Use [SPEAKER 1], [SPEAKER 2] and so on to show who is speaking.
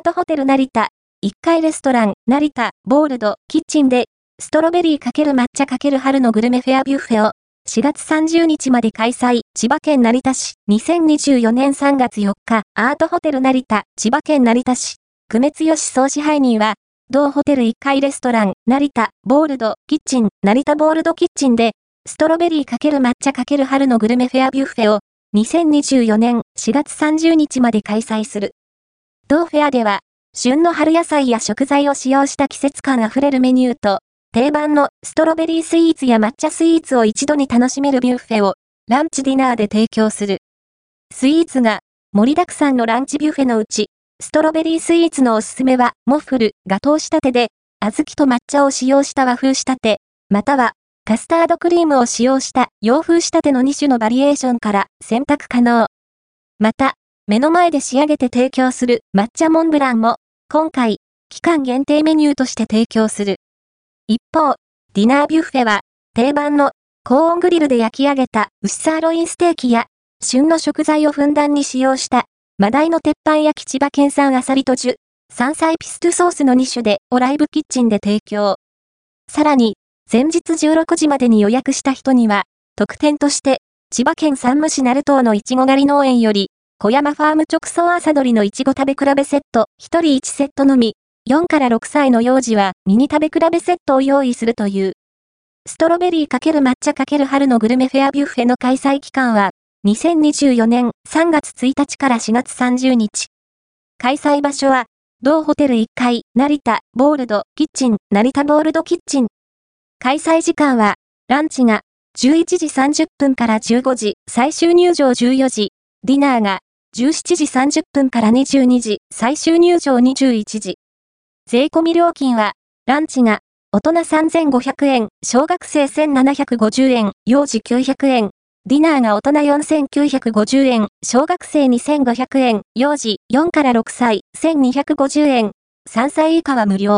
[SPEAKER 1] ートホテル成田、1階レストラン、成田、ボールド、キッチンで、ストロベリー×抹茶×春のグルメフェアビュッフェを、4月30日まで開催、千葉県成田市、2024年3月4日、アートホテル成田、千葉県成田市、久米剛総支配人は、同ホテル1階レストラン、成田、ボールド、キッチン、成田。ボールド。キッチンで、ストロベリー×抹茶×春のグルメフェアビュッフェを、2024年。4月30日まで開催する。同フェアでは、旬の春野菜や食材を使用した季節感あふれるメニューと、定番のストロベリースイーツや抹茶スイーツを一度に楽しめるビュッフェを、ランチディナーで提供する。スイーツが、盛りだくさんのランチビュッフェのうち、ストロベリースイーツのおすすめは、モッフル、ガトー仕立てで、小豆と抹茶を使用した和風仕立て、または、カスタードクリームを使用した洋風仕立ての2種のバリエーションから選択可能。また、目の前で仕上げて提供する抹茶モンブランも、今回、期間限定メニューとして提供する。一方、ディナービュッフェは、定番の高温グリルで焼き上げた牛サーロインステーキや、旬の食材をふんだんに使用したマダイの鉄板焼き千葉県産アサリとジュ、山菜ピストゥソースの2種でオライブキッチンで提供。さらに、前日16時までに予約した人には、特典として、千葉県山武市鳴門のいちご狩り農園より、小山ファーム直送朝どりのいちご食べ比べセット、1人1セットのみ、4から6歳の幼児はミニ食べ比べセットを用意するという。ストロベリー×抹茶×春のグルメフェアビュッフェの開催期間は、2024年3月1日から4月30日。開催場所は、同ホテル1階、成田、ボールド、キッチン、成田ボールドキッチン。開催時間は、ランチが11時30分から15時、最終入場14時、ディナーが17時30分から22時、最終入場21時。税込み料金は、ランチが大人3500円、小学生1750円、幼児900円、ディナーが大人4950円、小学生2500円、幼児4から6歳1250円、3歳以下は無料。